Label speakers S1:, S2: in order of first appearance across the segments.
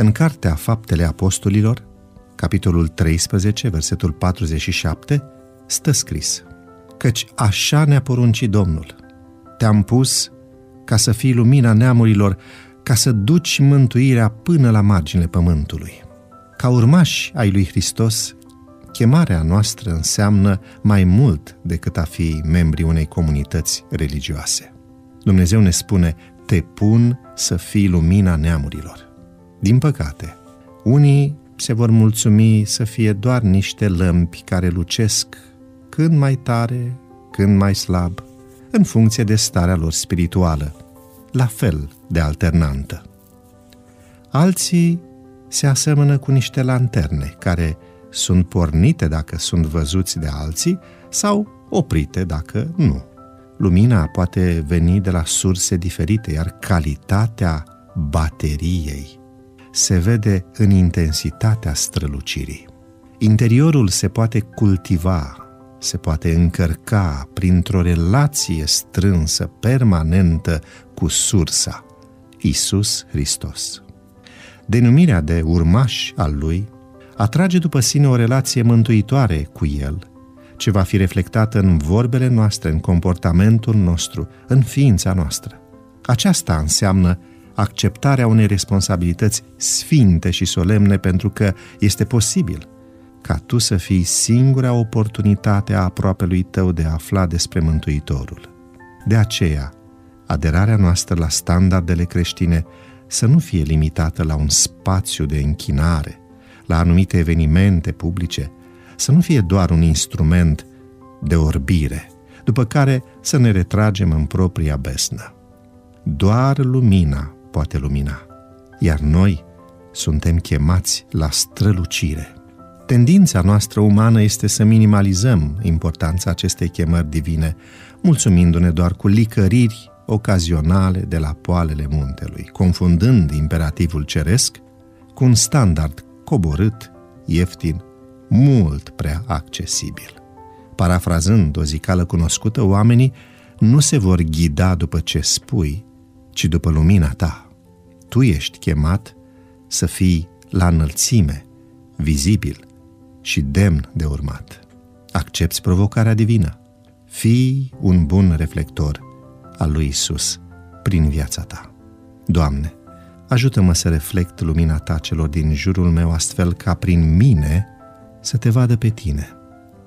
S1: În Cartea Faptele Apostolilor, capitolul 13, versetul 47, stă scris Căci așa ne-a poruncit Domnul. Te-am pus ca să fii lumina neamurilor, ca să duci mântuirea până la marginile pământului. Ca urmași ai lui Hristos, chemarea noastră înseamnă mai mult decât a fi membri unei comunități religioase. Dumnezeu ne spune, te pun să fii lumina neamurilor. Din păcate, unii se vor mulțumi să fie doar niște lămpi care lucesc când mai tare, când mai slab, în funcție de starea lor spirituală, la fel de alternantă. Alții se asemănă cu niște lanterne care sunt pornite dacă sunt văzuți de alții sau oprite dacă nu. Lumina poate veni de la surse diferite, iar calitatea bateriei se vede în intensitatea strălucirii. Interiorul se poate cultiva, se poate încărca printr-o relație strânsă, permanentă cu sursa, Isus Hristos. Denumirea de urmaș al lui atrage după sine o relație mântuitoare cu el, ce va fi reflectată în vorbele noastre, în comportamentul nostru, în ființa noastră. Aceasta înseamnă acceptarea unei responsabilități sfinte și solemne pentru că este posibil ca tu să fii singura oportunitate a aproapelui tău de a afla despre Mântuitorul. De aceea, aderarea noastră la standardele creștine să nu fie limitată la un spațiu de închinare, la anumite evenimente publice, să nu fie doar un instrument de orbire, după care să ne retragem în propria besnă. Doar lumina poate lumina, iar noi suntem chemați la strălucire. Tendința noastră umană este să minimalizăm importanța acestei chemări divine, mulțumindu-ne doar cu licăriri ocazionale de la poalele muntelui, confundând imperativul ceresc cu un standard coborât, ieftin, mult prea accesibil. Parafrazând o zicală cunoscută, oamenii nu se vor ghida după ce spui, ci după lumina ta. Tu ești chemat să fii la înălțime, vizibil și demn de urmat. Accepți provocarea divină. Fii un bun reflector al lui Isus prin viața ta. Doamne, ajută-mă să reflect lumina ta celor din jurul meu astfel ca prin mine să te vadă pe tine.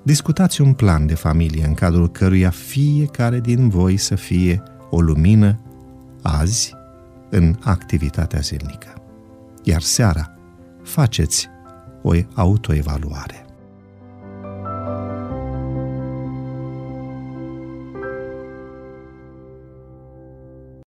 S1: Discutați un plan de familie în cadrul căruia fiecare din voi să fie o lumină azi în activitatea zilnică. Iar seara faceți o autoevaluare.